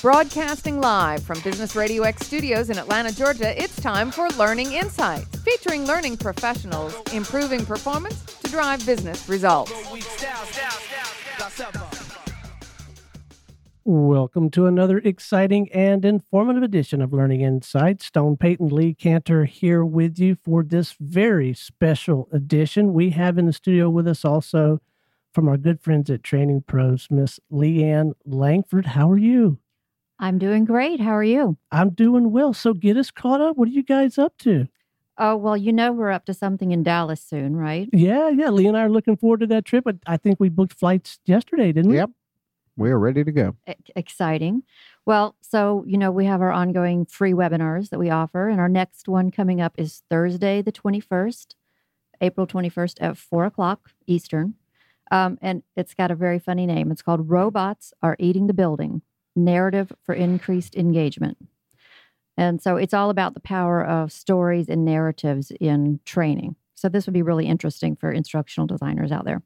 Broadcasting live from Business Radio X studios in Atlanta, Georgia, it's time for Learning Insights, featuring learning professionals improving performance to drive business results. Welcome to another exciting and informative edition of Learning Insights. Stone Payton Lee Kantor here with you for this very special edition. We have in the studio with us also from our good friends at Training Pros, Miss Leanne Langford. How are you? I'm doing great. How are you? I'm doing well. So get us caught up. What are you guys up to? Oh, well, you know we're up to something in Dallas soon, right? Yeah, yeah. Lee and I are looking forward to that trip. But I think we booked flights yesterday, didn't we? Yep. We are ready to go. E- exciting. Well, so, you know, we have our ongoing free webinars that we offer, and our next one coming up is Thursday, the 21st, April 21st at 4 o'clock Eastern. Um, and it's got a very funny name. It's called Robots Are Eating the Building Narrative for Increased Engagement. And so it's all about the power of stories and narratives in training. So this would be really interesting for instructional designers out there.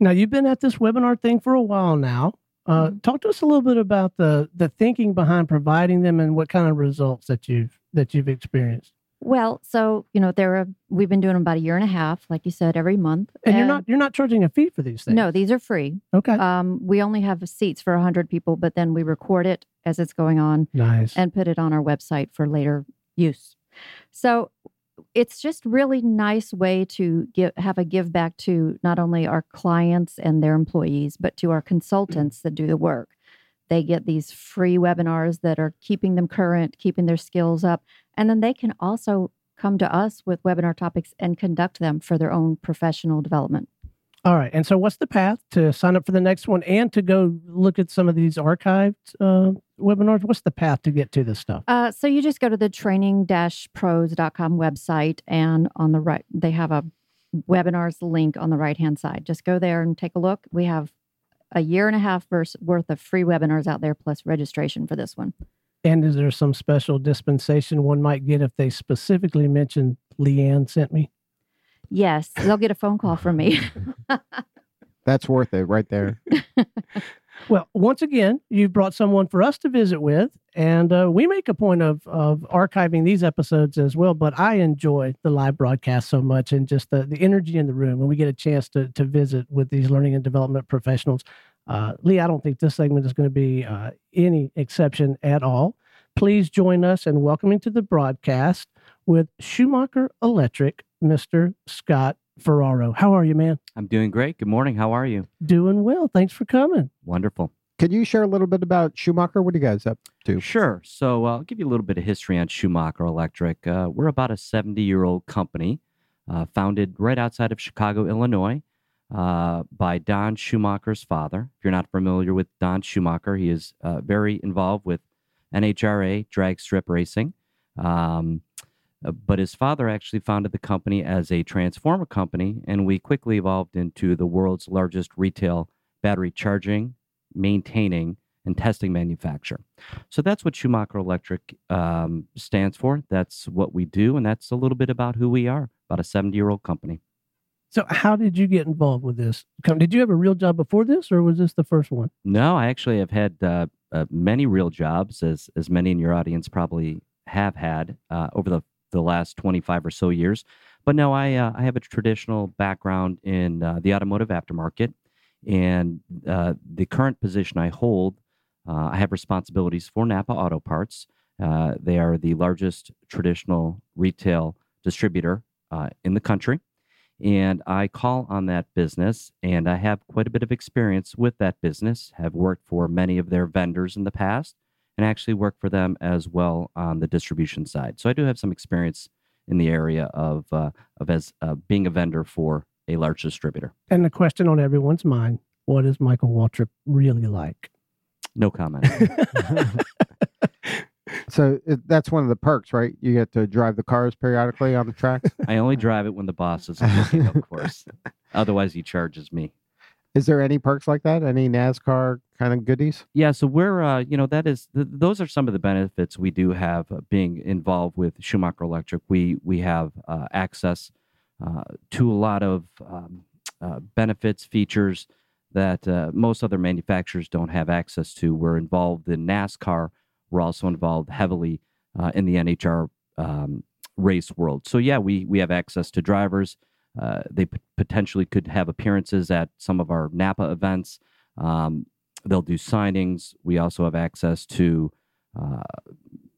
Now you've been at this webinar thing for a while now. Uh, Mhm. Talk to us a little bit about the the thinking behind providing them and what kind of results that you've that you've experienced. Well, so you know, there are we've been doing them about a year and a half, like you said, every month. And, you're not you're not charging a fee for these things. No, these are free. Okay. Um, we only have seats for hundred people, but then we record it as it's going on nice. and put it on our website for later use. So it's just really nice way to give have a give back to not only our clients and their employees, but to our consultants that do the work. They get these free webinars that are keeping them current, keeping their skills up, and then they can also come to us with webinar topics and conduct them for their own professional development. All right. And so, what's the path to sign up for the next one and to go look at some of these archived uh, webinars? What's the path to get to this stuff? Uh, so you just go to the training-pros.com website, and on the right, they have a webinars link on the right hand side. Just go there and take a look. We have a year and a half vers- worth of free webinars out there, plus registration for this one. And is there some special dispensation one might get if they specifically mention Leanne sent me? Yes, they'll get a phone call from me. That's worth it right there. Well, once again, you've brought someone for us to visit with, and uh, we make a point of of archiving these episodes as well. But I enjoy the live broadcast so much, and just the the energy in the room when we get a chance to to visit with these learning and development professionals. Uh, Lee, I don't think this segment is going to be uh, any exception at all. Please join us in welcoming to the broadcast with Schumacher Electric, Mr. Scott Ferraro. How are you, man? I'm doing great. Good morning. How are you? Doing well. Thanks for coming. Wonderful. Could you share a little bit about Schumacher? What are you guys up to? Sure. So uh, I'll give you a little bit of history on Schumacher Electric. Uh, we're about a 70 year old company uh, founded right outside of Chicago, Illinois, uh, by Don Schumacher's father. If you're not familiar with Don Schumacher, he is uh, very involved with NHRA drag strip racing. Um, uh, but his father actually founded the company as a transformer company, and we quickly evolved into the world's largest retail battery charging, maintaining, and testing manufacturer. So that's what Schumacher Electric um, stands for. That's what we do, and that's a little bit about who we are. About a 70 year old company. So, how did you get involved with this? Did you have a real job before this, or was this the first one? No, I actually have had uh, uh, many real jobs, as as many in your audience probably have had uh, over the the last 25 or so years. But no, I uh, I have a traditional background in uh, the automotive aftermarket, and uh, the current position I hold, uh, I have responsibilities for Napa Auto Parts. Uh, they are the largest traditional retail distributor uh, in the country. And I call on that business, and I have quite a bit of experience with that business. Have worked for many of their vendors in the past, and actually work for them as well on the distribution side. So I do have some experience in the area of uh, of as uh, being a vendor for a large distributor. And the question on everyone's mind: What is Michael Waltrip really like? No comment. So it, that's one of the perks, right? You get to drive the cars periodically on the track. I only drive it when the boss is looking, of course. Otherwise, he charges me. Is there any perks like that? Any NASCAR kind of goodies? Yeah, so we're, uh, you know, that is, th- those are some of the benefits we do have uh, being involved with Schumacher Electric. We we have uh, access uh, to a lot of um, uh, benefits, features that uh, most other manufacturers don't have access to. We're involved in NASCAR. We're also involved heavily in the NHR um, race world. So yeah, we we have access to drivers. Uh, they p- potentially could have appearances at some of our Napa events. Um, they'll do signings. We also have access to uh,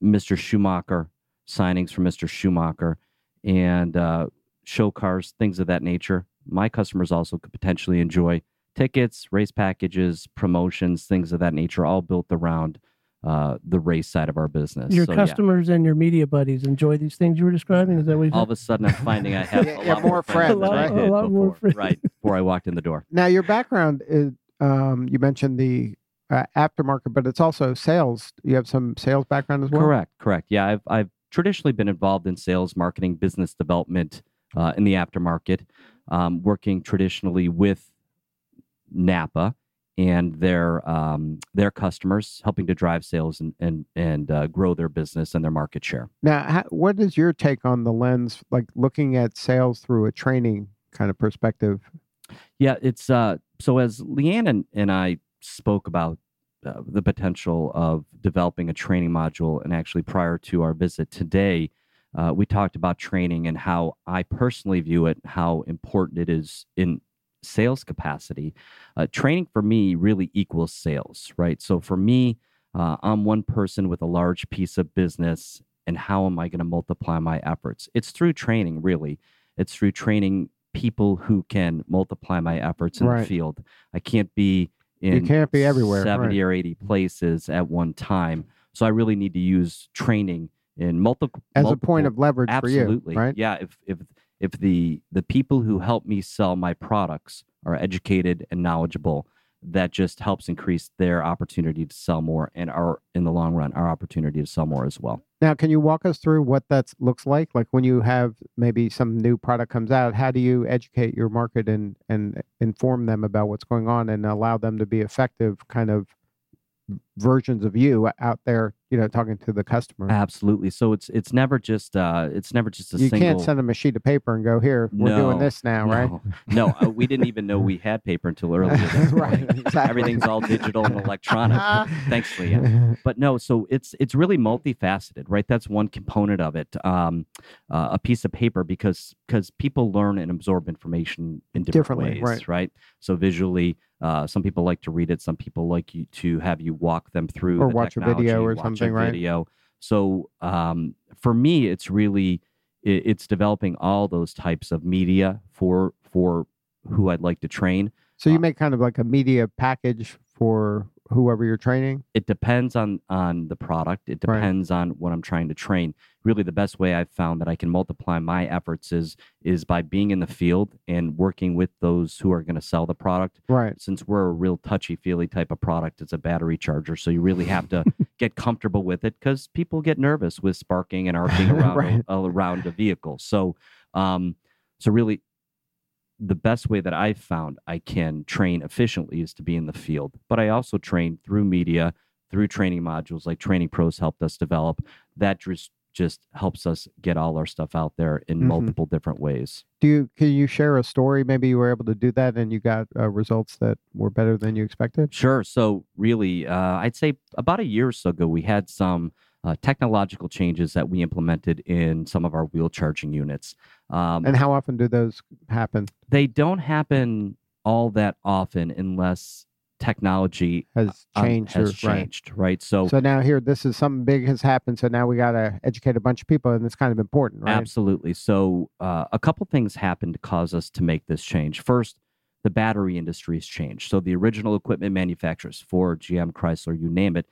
Mr. Schumacher signings for Mr. Schumacher and uh, show cars, things of that nature. My customers also could potentially enjoy tickets, race packages, promotions, things of that nature, all built around uh, the race side of our business. Your So, yeah, customers and your media buddies enjoy these things you were describing. Is that what you all of a sudden, I'm finding I have Yeah, a yeah, lot more more friends, than I right? A lot more before, friends. right before I walked in the door. Now, your background is um, you mentioned the uh, aftermarket, but it's also sales. You have some sales background as well. Correct, correct. Yeah, I've I've traditionally been involved in sales, marketing, business development uh, in the aftermarket, um, working traditionally with Napa and their um, their customers, helping to drive sales and and and uh, grow their business and their market share. Now, how, what is your take on the lens, like looking at sales through a training kind of perspective? Yeah, it's uh so as Leanne and, and I spoke about uh, the potential of developing a training module, and actually prior to our visit today, uh, we talked about training and how I personally view it, how important it is in sales capacity. Uh, training for me really equals sales, right? So for me, uh, I'm one person with a large piece of business, and how am I going to multiply my efforts? It's through training, really. It's through training people who can multiply my efforts in Right. the field. I can't be in can't be everywhere, 70 right. or 80 places at one time. So I really need to use training in multiple As a point of leverage absolutely for you, right? yeah if if if the the people who help me sell my products are educated and knowledgeable that just helps increase their opportunity to sell more and our in the long run our opportunity to sell more as well Now, can you walk us through what that looks like? Like when you have maybe some new product comes out, how do you educate your market and and inform them about what's going on and allow them to be effective kind of versions of you out there, you know, talking to the customer? absolutely so it's it's never just uh it's never just a you single can't send them a sheet of paper and go here. We're doing this now, right? no, no uh, we didn't even know we had paper until earlier right. Exactly. everything's all digital and electronic thanks leah but no so it's it's really multifaceted right that's one component of it um, uh, a piece of paper because because people learn and absorb information in different Differently, ways right. so visually uh, some people like to read it some people like you to have you walk them through Or watch a video or something, right? video so um, for me it's really it, it's developing all those types of media for for who i'd like to train So you Uh, make kind of like a media package for whoever you're training. it depends on on the product it Right. depends on what i'm trying to train really the best way i've found that i can multiply my efforts is is by being in the field and working with those who are going to sell the product Right. since we're a real touchy feely type of product it's a battery charger so you really have to get comfortable with it because people get nervous with sparking and arcing around Right. around a vehicle so um so really the best way that I've found I can train efficiently is to be in the field. But I also train through media, through training modules like Training Pros helped us develop. That just just helps us get all our stuff out there in Mhm. multiple different ways. Do you can you share a story? Maybe you were able to do that and you got uh, results that were better than you expected. Sure. So really, uh, I'd say about a year or so ago, we had some uh, technological changes that we implemented in some of our wheel charging units. Um, And how often do those happen? they don't happen all that often unless technology Has um, changed has or right? changed, right? So, So now here, this is something big has happened. So now we got to educate a bunch of people, and it's kind of important, right? absolutely. So, uh, a couple things happened to cause us to make this change. First, the battery industry has changed. So, the original equipment manufacturers, Ford, GM, Chrysler, you name it,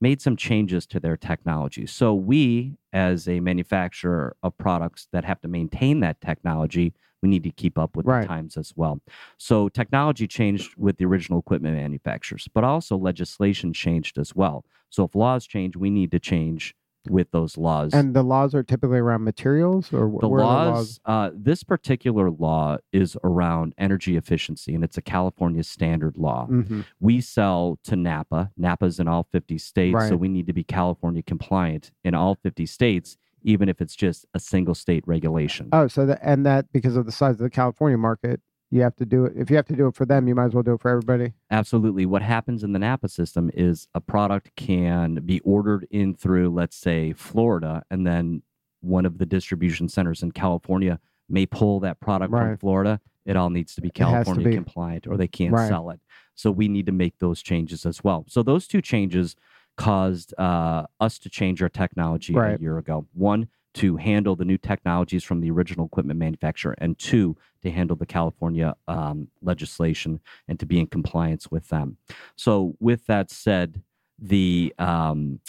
made some changes to their technology. So, we, as a manufacturer of products that have to maintain that technology, we need to keep up with Right. the times as well. So, technology changed with the original equipment manufacturers, but also legislation changed as well. So, if laws change, we need to change with those laws. And the laws are typically around materials, or the where are laws, uh, this particular law is around energy efficiency, and it's a California standard law. Mhm. We sell to Napa. Napa's in all 50 states, so we need to be California compliant in all 50 states, even if it's just a single state regulation. Oh, so that and that because of the size of the California market, you have to do it. If you have to do it for them, you might as well do it for everybody. Absolutely. What happens in the Napa system is a product can be ordered in through, let's say, Florida, and then one of the distribution centers in California may pull that product from Florida. It all needs to be has to California be. compliant or they can't Right. sell it. So we need to make those changes as well. So those two changes caused uh, us to change our technology Right. a year ago. One, to handle the new technologies from the original equipment manufacturer, and two, to handle the California um, legislation and to be in compliance with them. So, with that said, the um,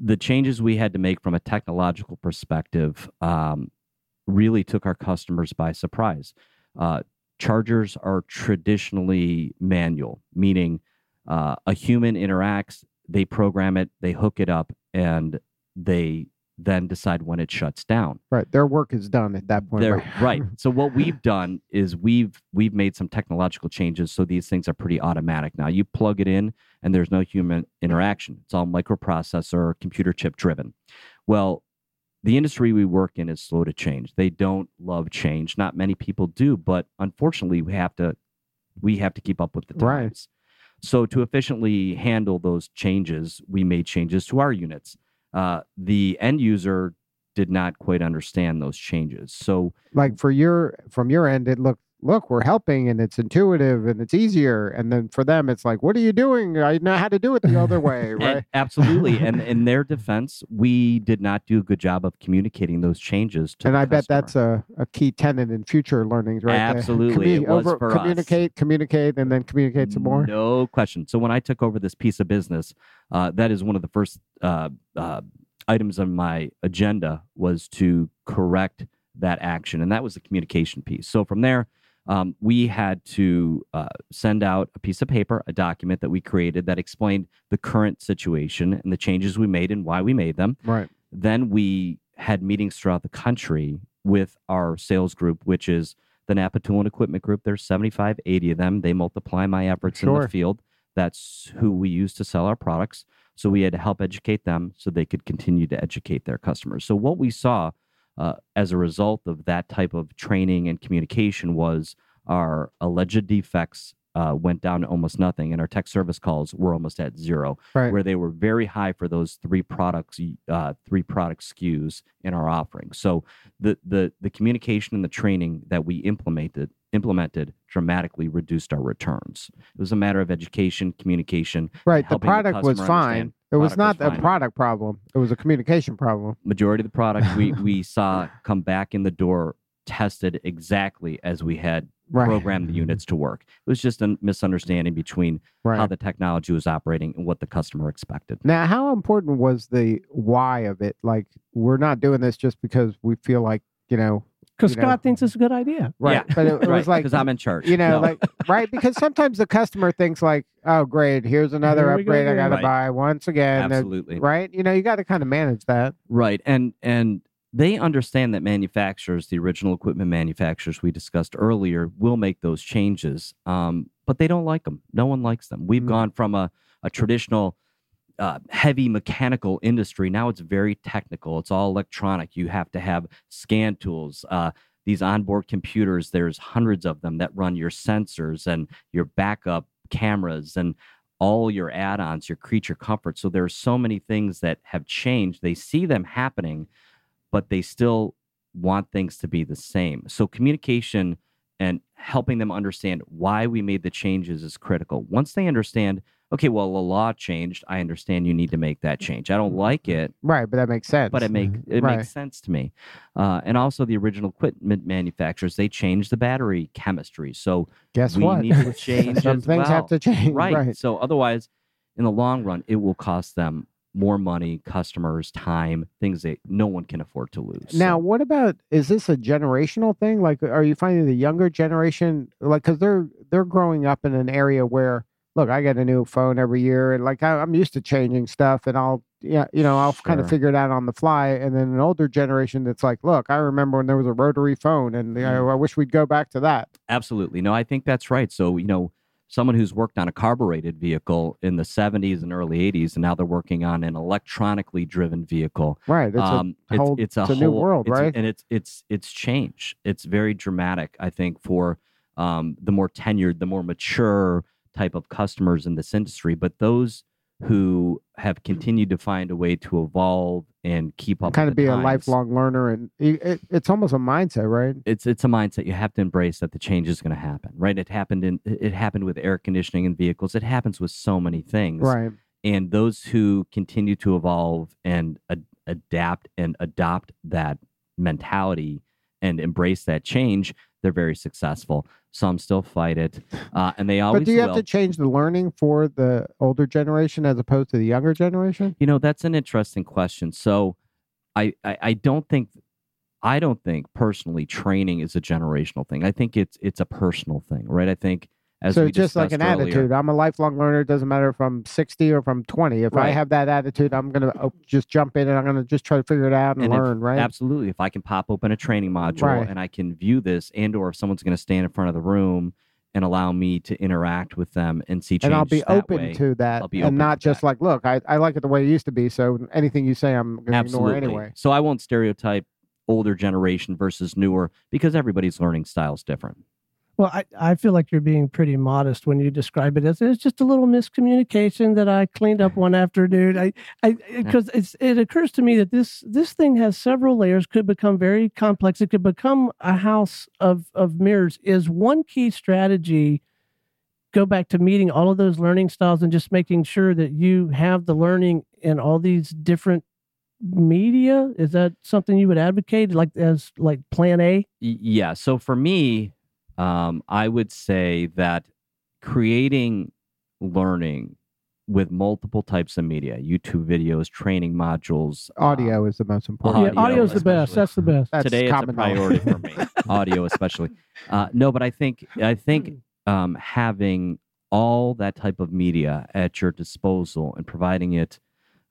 the changes we had to make from a technological perspective um, really took our customers by surprise. Uh, chargers are traditionally manual, meaning uh, a human interacts, they program it, they hook it up, and they then decide when it shuts down. Right. Their work is done at that point. They're, right. So what we've done is we've we've made some technological changes so these things are pretty automatic now. You plug it in and there's no human interaction. It's all microprocessor, computer chip driven. Well, the industry we work in is slow to change. They don't love change. Not many people do, but unfortunately we have to we have to keep up with the times. Right. So to efficiently handle those changes, we made changes to our units. Uh, the end user did not quite understand those changes. So like for your from your end, it looked look we're helping and it's intuitive and it's easier. And then for them, it's like, what are you doing? I know how to do it the other way, And- right? absolutely. and in their defense, we did not do a good job of communicating those changes to and I bet that's a, a key tenet in future learnings, right? Absolutely, was for us. communicate, communicate, and then communicate some more. No question. So when I took over this piece of business, uh, that is one of the first uh, uh, items on my agenda was to correct that action, and that was the communication piece. So from there, um, we had to uh, send out a piece of paper, a document that we created that explained the current situation and the changes we made and why we made them. Right. then we had meetings throughout the country with our sales group, which is the Napa Tool and Equipment Group. There's 75, 80 of them. They multiply my efforts in the field. That's who we use to sell our products. So we had to help educate them so they could continue to educate their customers. So what we saw uh, as a result of that type of training and communication was our alleged defects uh, went down to almost nothing, and our tech service calls were almost at zero Right. where they were very high for those three products, uh, three product SKUs in our offering. So the the the communication and the training that we implemented implemented dramatically reduced our returns. It was a matter of education, communication. Right. The helping the product was fine. understand It was not was a product problem. It was a communication problem. Majority of the product we we saw come back in the door tested exactly as we had Right. programmed the units to work. It was just a misunderstanding between Right. how the technology was operating and what the customer expected. Now, how important was the why of it? Like, we're not doing this just because we feel like, you know, Because You know. Scott thinks it's a good idea. right? Yeah, But it, it was like, because I'm in charge. you know, No. like, right? Because sometimes the customer thinks like, oh, great, here's another Here we go upgrade I got to Right. buy once again. They're- absolutely Right? You know, you got to kind of manage that. Right. And and they understand that manufacturers, the original equipment manufacturers we discussed earlier, will make those changes. Um, but they don't like them. No one likes them. We've Mm. gone from a, a traditional uh, heavy mechanical industry. Now it's very technical. It's all electronic. You have to have scan tools. Uh, these onboard computers, there's hundreds of them that run your sensors and your backup cameras and all your add-ons, your creature comfort. So there are so many things that have changed. They see them happening, but they still want things to be the same. So communication and helping them understand why we made the changes is critical. Once they understand, okay, well, the law changed. I understand you need to make that change. I don't like it, Right. But that makes sense. but it make it Right. makes sense to me. Uh, and also, the original equipment manufacturers they changed the battery chemistry, so Guess we what? need to change Some things have to change. right. Right. So otherwise, in the long run, it will cost them more money, customers, time, things that no one can afford to lose. Now, So- what about is this a generational thing? Like, are you finding the younger generation like because they're they're growing up in an area where look, I get a new phone every year, and like I, I'm used to changing stuff, and I'll yeah, you know, I'll kind of figure it out on the fly. And then an older generation that's like, look, I remember when there was a rotary phone, and you Mm. know, I wish we'd go back to that. Absolutely. No, I think that's right. So, you know, someone who's worked on a carbureted vehicle in the 70s and early 80s, and now they're working on an electronically driven vehicle. Right. It's Um, a whole, it's, a it's a new world, it's a- right? and it's it's it's change. It's very dramatic, I think, for um, the more tenured, the more mature type of customers in this industry. But those who have continued to find a way to evolve and keep up, kind of be a lifelong learner, and it, it, it's almost a mindset, right? It's it's a mindset you have to embrace that the change is going to happen. Right? It happened in it happened with air conditioning and vehicles. It happens with so many things Right. and those who continue to evolve and ad- adapt and adopt that mentality and embrace that change they're very successful. Some still fight it uh, and they always But do you will. have to change the learning for the older generation as opposed to the younger generation? you know that's an interesting question. So I, I i don't think i don't think personally training is a generational thing. I think it's it's a personal thing right? I think as so just like an earlier- attitude. I'm a lifelong learner. It doesn't matter if I'm 60 or if I'm 20. If I have that attitude, I'm going to oh, just jump in and I'm going to just try to figure it out and, And if- learn, right? Absolutely. If I can pop open a training module Right. and I can view this, and or if someone's going to stand in front of the room and allow me to interact with them and see change and I'll be open way, to that and not just that. like, look, I, I like it the way it used to be. So anything you say, I'm going to ignore anyway. So I won't stereotype older generation versus newer because everybody's learning style is different. Well, I, I feel like you're being pretty modest when you describe it as it's just a little miscommunication that I cleaned up one afternoon. I, I, because it's it occurs to me that this this thing has several layers, could become very complex. It could become a house of of mirrors. Is one key strategy go back to meeting all of those learning styles and just making sure that you have the learning in all these different media? Is that something you would advocate, like as like Plan a yeah. So for me, um, I would say that creating learning with multiple types of media, YouTube videos, training modules, um, Audio is the most important. yeah, Audio is the best. That's the best. That's today it's a common priority for me audio especially uh, no but i think i think um, having all that type of media at your disposal and providing it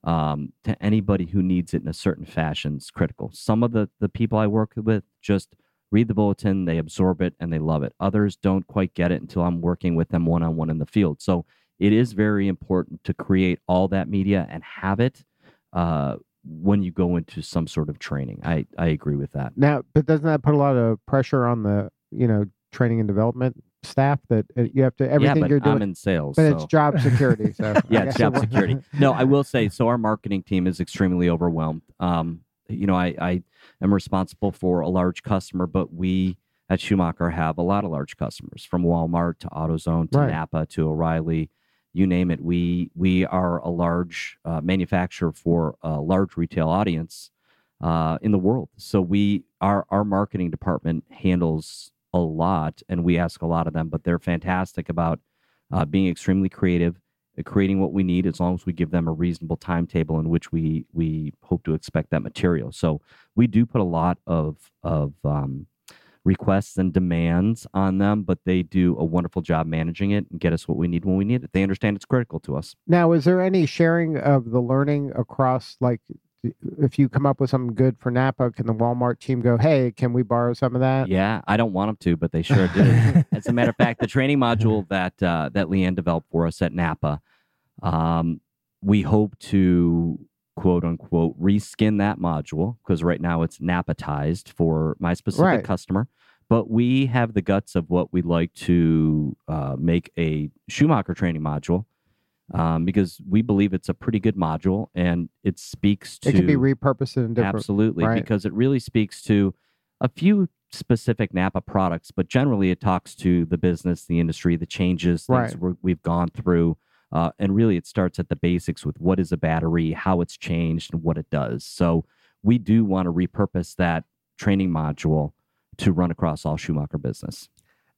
um, to anybody who needs it in a certain fashion is critical some of the the people i work with just read the bulletin they absorb it and they love it others don't quite get it until i'm working with them one-on-one in the field so it is very important to create all that media and have it uh, when you go into some sort of training. I, I agree with that. Now, but doesn't that put a lot of pressure on the, you know, training and development staff that uh, you have to, everything yeah, but you're doing, I'm in sales. but so. it's job security. So yeah, it's job security. No, I will say so. Our marketing team is extremely overwhelmed. Um, you know, I, I am responsible for a large customer, but we at Schumacher have a lot of large customers from Walmart to AutoZone to Right. Napa to O'Reilly, you name it. We we are a large uh, manufacturer for a large retail audience uh, in the world. So we our our marketing department handles a lot, and we ask a lot of them, but they're fantastic about uh, being extremely creative creating what we need as long as we give them a reasonable timetable in which we we hope to expect that material. So we do put a lot of of um, requests and demands on them, but they do a wonderful job managing it and get us what we need when we need it. They understand it's critical to us. Now, is there any sharing of the learning across, like, if you come up with something good for Napa, can the Walmart team go, hey, can we borrow some of that? Yeah, I don't want them to, but they sure do. As a matter of fact, the training module that uh, that Leanne developed for us at Napa, um, we hope to quote unquote reskin that module because right now it's Napatized for my specific Right. customer. But we have the guts of what we'd like to uh, make a Schumacher training module um, because we believe it's a pretty good module and it speaks to It can be repurposed in different. Absolutely, right. because it really speaks to a few specific Napa products, but generally it talks to the business, the industry, the changes things Right. we've gone through. Uh, and really, it starts at the basics with what is a battery, how it's changed, and what it does. So, we do want to repurpose that training module to run across all Schumacher business.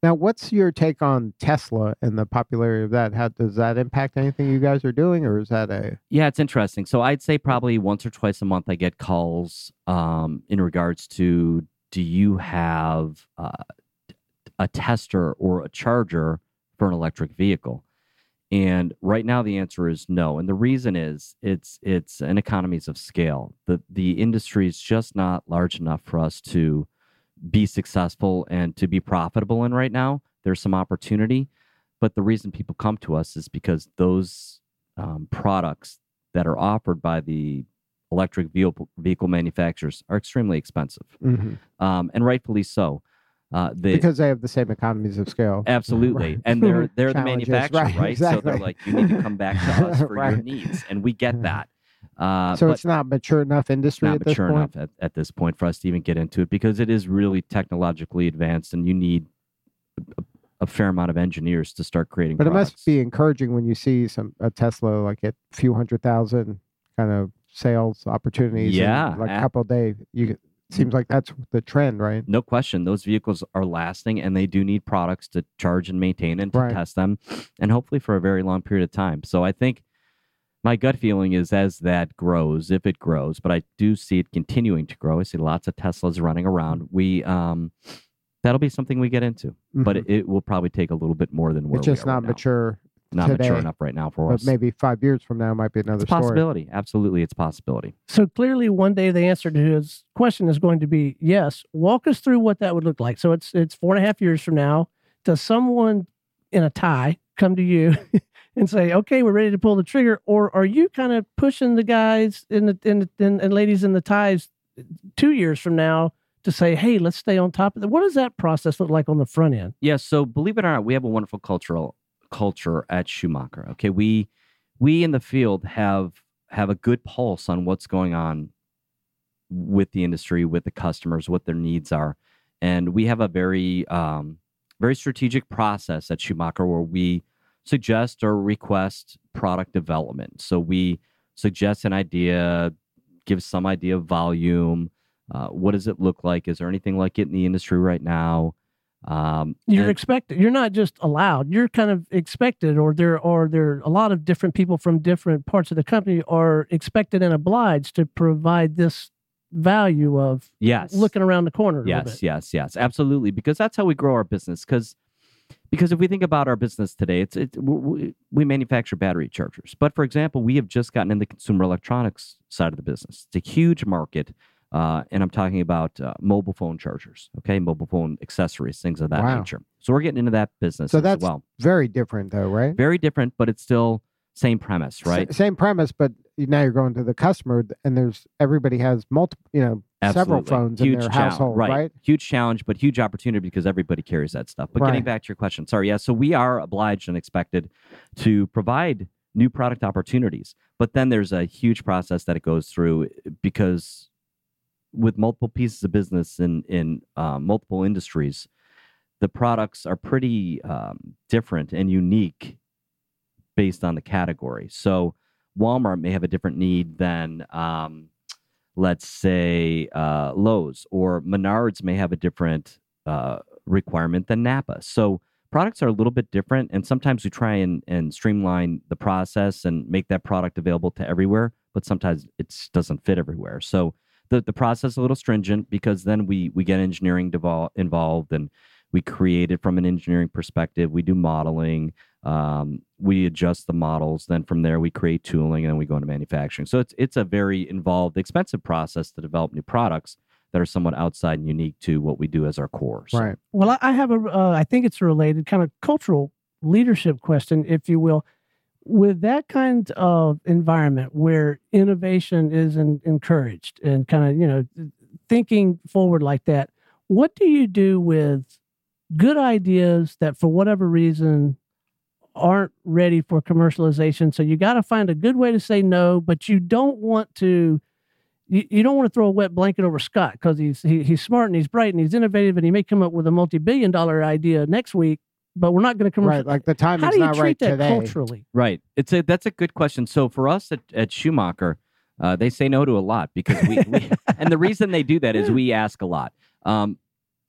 Now, what's your take on Tesla and the popularity of that? How does that impact anything you guys are doing, or is that a Yeah, it's interesting. So I'd say probably once or twice a month I get calls um, in regards to do you have uh, a tester or a charger for an electric vehicle? And right now the answer is no. And the reason is it's it's an economies of scale. The the industry is just not large enough for us to be successful and to be profitable in right now. There's some opportunity, but the reason people come to us is because those um, products that are offered by the electric vehicle vehicle manufacturers are extremely expensive, Mhm. um, and rightfully so. Uh, they, because they have the same economies of scale. Absolutely, Right. and they're they're the manufacturer, right, right? So they're like, you need to come back to us for your needs, and we get that. Uh, so it's not mature enough industry not at this mature point. enough at, at this point for us to even get into it because it is really technologically advanced, and you need a, a fair amount of engineers to start creating. But it must be encouraging when you see some a Tesla like at a few hundred thousand kind of sales opportunities. in, Yeah, like a couple of days. You seems like that's the trend, right? no question those vehicles are lasting and they do need products to charge and maintain and to Right. test them and hopefully for a very long period of time so i think my gut feeling is as that grows if it grows but i do see it continuing to grow i see lots of teslas running around we um that'll be something we get into but Mhm. it, it will probably take a little bit more than where it's we just are right not now. mature. not mature today, enough right now for us. But us maybe five years from now might be another it's a story. possibility absolutely it's a possibility So clearly, one day the answer to his question is going to be yes. Walk us through what that would look like. So it's it's four and a half years from now. Does someone in a tie come to you and say, "Okay, we're ready to pull the trigger," or are you kind of pushing the guys in the in and ladies in the ties two years from now to say, "Hey, let's stay on top of it"? What does that process look like on the front end? Yeah, so believe it or not, we have a wonderful cultural culture at Schumacher. Okay, we we in the field have have a good pulse on what's going on with the industry, with the customers, what their needs are, and we have a very um, very strategic process at Schumacher where we suggest or request product development. So we suggest an idea, give some idea of volume. Uh, what does it look like? Is there anything like it in the industry right now? Um, You're and- expected. You're not just allowed. You're kind of expected, or there or there a lot of different people from different parts of the company are expected and obliged to provide this value of yes looking around the corner. A yes bit. yes yes absolutely because that's how we grow our business because because if we think about our business today it's it we, we manufacture battery chargers but for example we have just gotten in the consumer electronics side of the business it's a huge market uh, and i'm talking about uh, mobile phone chargers okay mobile phone accessories things of that Wow. nature so we're getting into that business So as that's well Very different though, right? very different but it's still same premise S- right same premise, but now you're going to the customer, and there's everybody has multiple, you know, several phones huge in their household, right. right? Huge challenge, but huge opportunity because everybody carries that stuff. But getting back to your question, sorry, yeah. So we are obliged and expected to provide new product opportunities, but then there's a huge process that it goes through because with multiple pieces of business in in uh, multiple industries, the products are pretty um, different and unique based on the category. So Walmart may have a different need than um, let's say uh, Lowe's or Menards may have a different uh, requirement than Napa. So products are a little bit different, and sometimes we try and, and streamline the process and make that product available to everywhere, but sometimes it doesn't fit everywhere. So the, the process is a little stringent because then we we get engineering devol- involved and we create it from an engineering perspective. We do modeling. Um, we adjust the models. Then from there, we create tooling, and then we go into manufacturing. So it's it's a very involved, expensive process to develop new products that are somewhat outside and unique to what we do as our core. So- Right. Well, I- I have a. Uh, I think it's a related kind of cultural leadership question, if you will. With that kind of environment where innovation is en- encouraged and kind of you know thinking forward like that, what do you do with good ideas that for whatever reason aren't ready for commercialization? So you got to find a good way to say no, but you don't want to you, you don't want to throw a wet blanket over Scott because he's he, he's smart and he's bright and he's innovative and he may come up with a multi-billion dollar idea next week, but we're not going to commercialize. Right. Like the How timing's do you not treat right that today. culturally? Right. It's a that's a good question. So for us at, at Schumacher, uh, they say no to a lot because we, we and the reason they do that is we ask a lot. Um,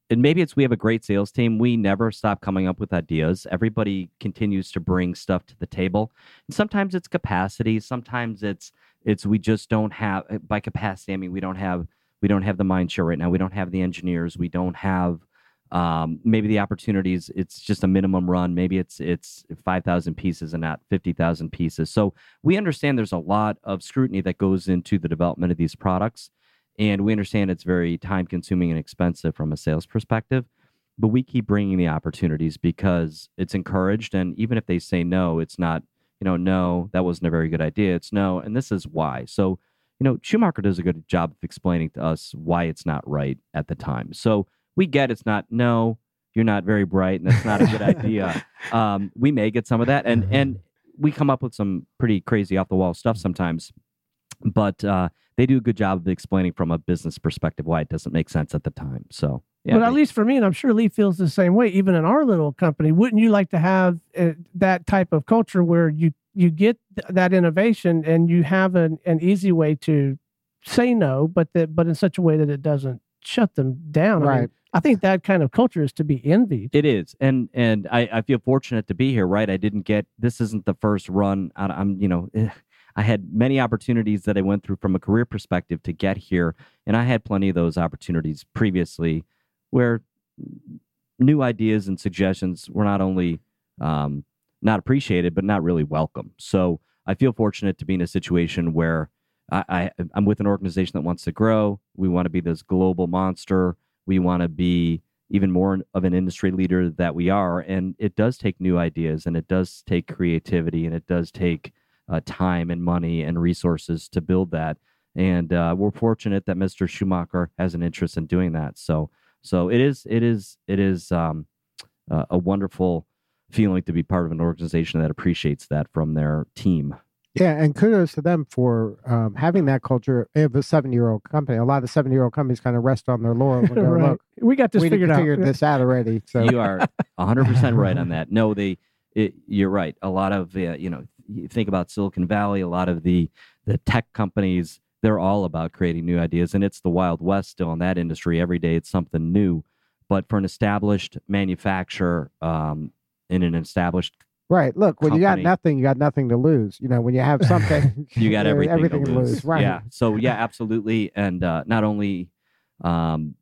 and maybe it's we have a great sales team. We never stop coming up with ideas. Everybody continues to bring stuff to the table. And sometimes it's capacity. Sometimes it's it's we just don't have by capacity. I mean we don't have we don't have the mind share right now. We don't have the engineers. We don't have um, maybe the opportunities. It's just a minimum run. Maybe it's it's five thousand pieces and not fifty thousand pieces. So we understand there's a lot of scrutiny that goes into the development of these products, and we understand it's very time consuming and expensive from a sales perspective. but we keep bringing the opportunities because it's encouraged. And even if they say no, it's not, you know, no, that wasn't a very good idea. It's no, and this is why. So, you know, Schumacher does a good job of explaining to us why it's not right at the time. So we get it's not, no, you're not very bright and that's not a good idea. Um, we may get some of that. And, and we come up with some pretty crazy off the wall stuff sometimes, but uh, they do a good job of explaining from a business perspective why it doesn't make sense at the time. So, yeah, but at they- least for me, and I'm sure Lee feels the same way. Even in our little company, wouldn't you like to have uh, that type of culture where you you get th- that innovation and you have an, an easy way to say no, but that but in such a way that it doesn't shut them down. I, mean, Right. I think that kind of culture is to be envied. It is, and and I, I feel fortunate to be here. Right, I didn't get this. Isn't the first run. Out, I'm you know, eh, I had many opportunities that I went through from a career perspective to get here, and I had plenty of those opportunities previously, where new ideas and suggestions were not only um, not appreciated but not really welcome. So I feel fortunate to be in a situation where I, I I'm with an organization that wants to grow. We want to be this global monster. We want to be even more of an industry leader that we are. And it does take new ideas and it does take creativity and it does take uh, time and money and resources to build that. And uh, we're fortunate that Mr. Schumacher has an interest in doing that. So, so it is, it is, it is um, uh, a wonderful feeling to be part of an organization that appreciates that from their team. Yeah, and kudos to them for um, having that culture of a seven-year-old company. A lot of seven-year-old companies kind of rest on their laurels and go, right. "Look, we got this we figured out. figured this out already." So you are 100% right on that. No, they, it, you're right. A lot of, uh, you know, you think about Silicon Valley, a lot of the, the tech companies, they're all about creating new ideas. And it's the Wild West still in that industry. Every day it's something new. But for an established manufacturer um, in an established, right. Look, when you got nothing, you got nothing to lose. You know, when you have something, you got everything, everything to lose. Right. Yeah. So yeah, absolutely. And uh, not only, um,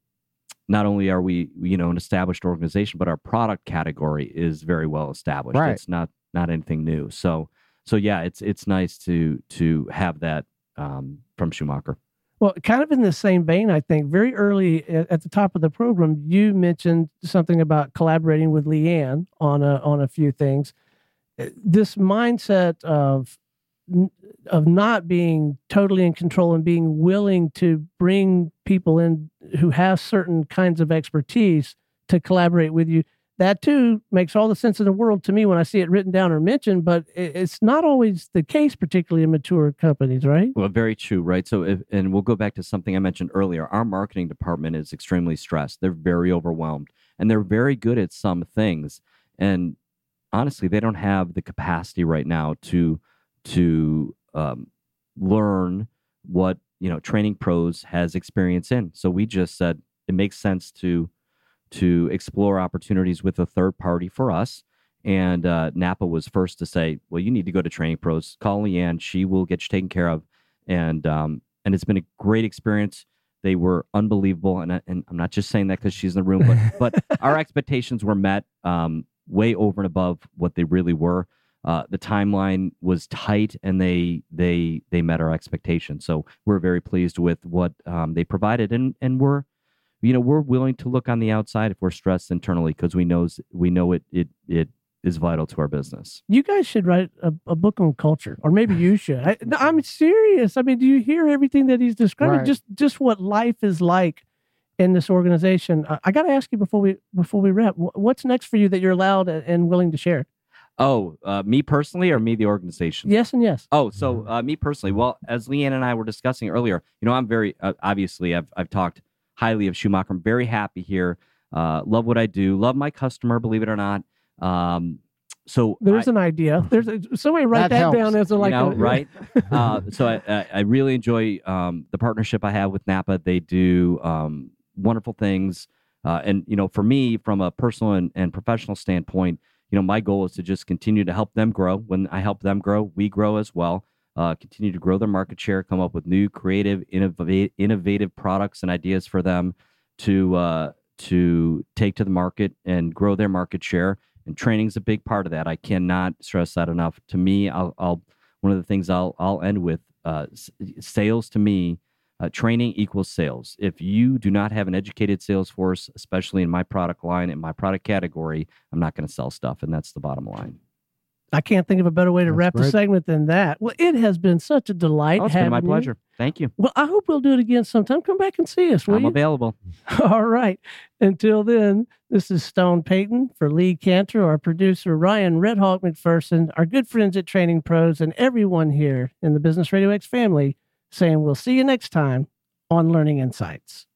not only are we, you know, an established organization, but our product category is very well established. Right. It's not not anything new. So so yeah, it's it's nice to to have that um, from Schumacher. Well, kind of in the same vein, I think very early at, the top of the program, you mentioned something about collaborating with Leanne on a on a few things. Uh, This mindset of of not being totally in control and being willing to bring people in who have certain kinds of expertise to collaborate with you. That too makes all the sense in the world to me when I see it written down or mentioned, but it's not always the case, particularly in mature companies, right? Well, very true, right? So, if, and we'll go back to something I mentioned earlier. Our marketing department is extremely stressed. They're very overwhelmed, and they're very good at some things. And honestly, they don't have the capacity right now to to um, learn what you know training pros has experience in. So we just said it makes sense to to explore opportunities with a third party for us. And uh, Napa was first to say, "Well, you need to go to Training Pros. Call Leanne; she will get you taken care of." And um, and it's been a great experience. They were unbelievable, and I, and I'm not just saying that because she's in the room, but but our expectations were met um, way over and above what they really were. Uh, the timeline was tight, and they they they met our expectations. So we're very pleased with what um, they provided, and and we're you know we're willing to look on the outside if we're stressed internally because we knows we know it it it is vital to our business. you guys should write a, a book on culture or maybe you should. I, no, i'm serious. I mean do you hear everything that he's describing? Right. just just what life is like in this organization. Uh, i got to ask you before we before we wrap what's next for you that you're allowed and willing to share? Oh, uh, me personally or me the organization? yes and yes. Oh, so uh, me personally, well, as Leanne and I were discussing earlier, you know, I'm very uh, obviously I've I've talked highly of Schumacher. I'm very happy here. Uh, love what I do. Love my customer. Believe it or not. Um, so there's I- an idea there's a, somebody write That that, down as a like you know, a, right? uh, so I, I, I really enjoy um, the partnership I have with Napa. They do um, wonderful things, uh, and you know, for me, from a personal and, and professional standpoint, you know, my goal is to just continue to help them grow. When I help them grow, we grow as well. Uh, continue to grow their market share, come up with new, creative, innovative, innovative products and ideas for them to uh, to take to the market and grow their market share. And training is a big part of that. I cannot stress that enough. To me, I'll, I'll one of the things I'll I'll end with uh, sales to me Uh, training equals sales. If you do not have an educated sales force, especially in my product line, in my product category, I'm not going to sell stuff. And that's the bottom line. I can't think of a better way to That's wrap the segment than that. Well, it has been such a delight. Oh, it's been my you. pleasure. Thank you. Well, I hope we'll do it again sometime. Come back and see us, will I'm you? available. All right. Until then, this is Stone Payton for Lee Kantor, our producer Ryan Red Hawk McPherson, our good friends at Training Pros, and everyone here in the Business Radio X family saying we'll see you next time on Learning Insights.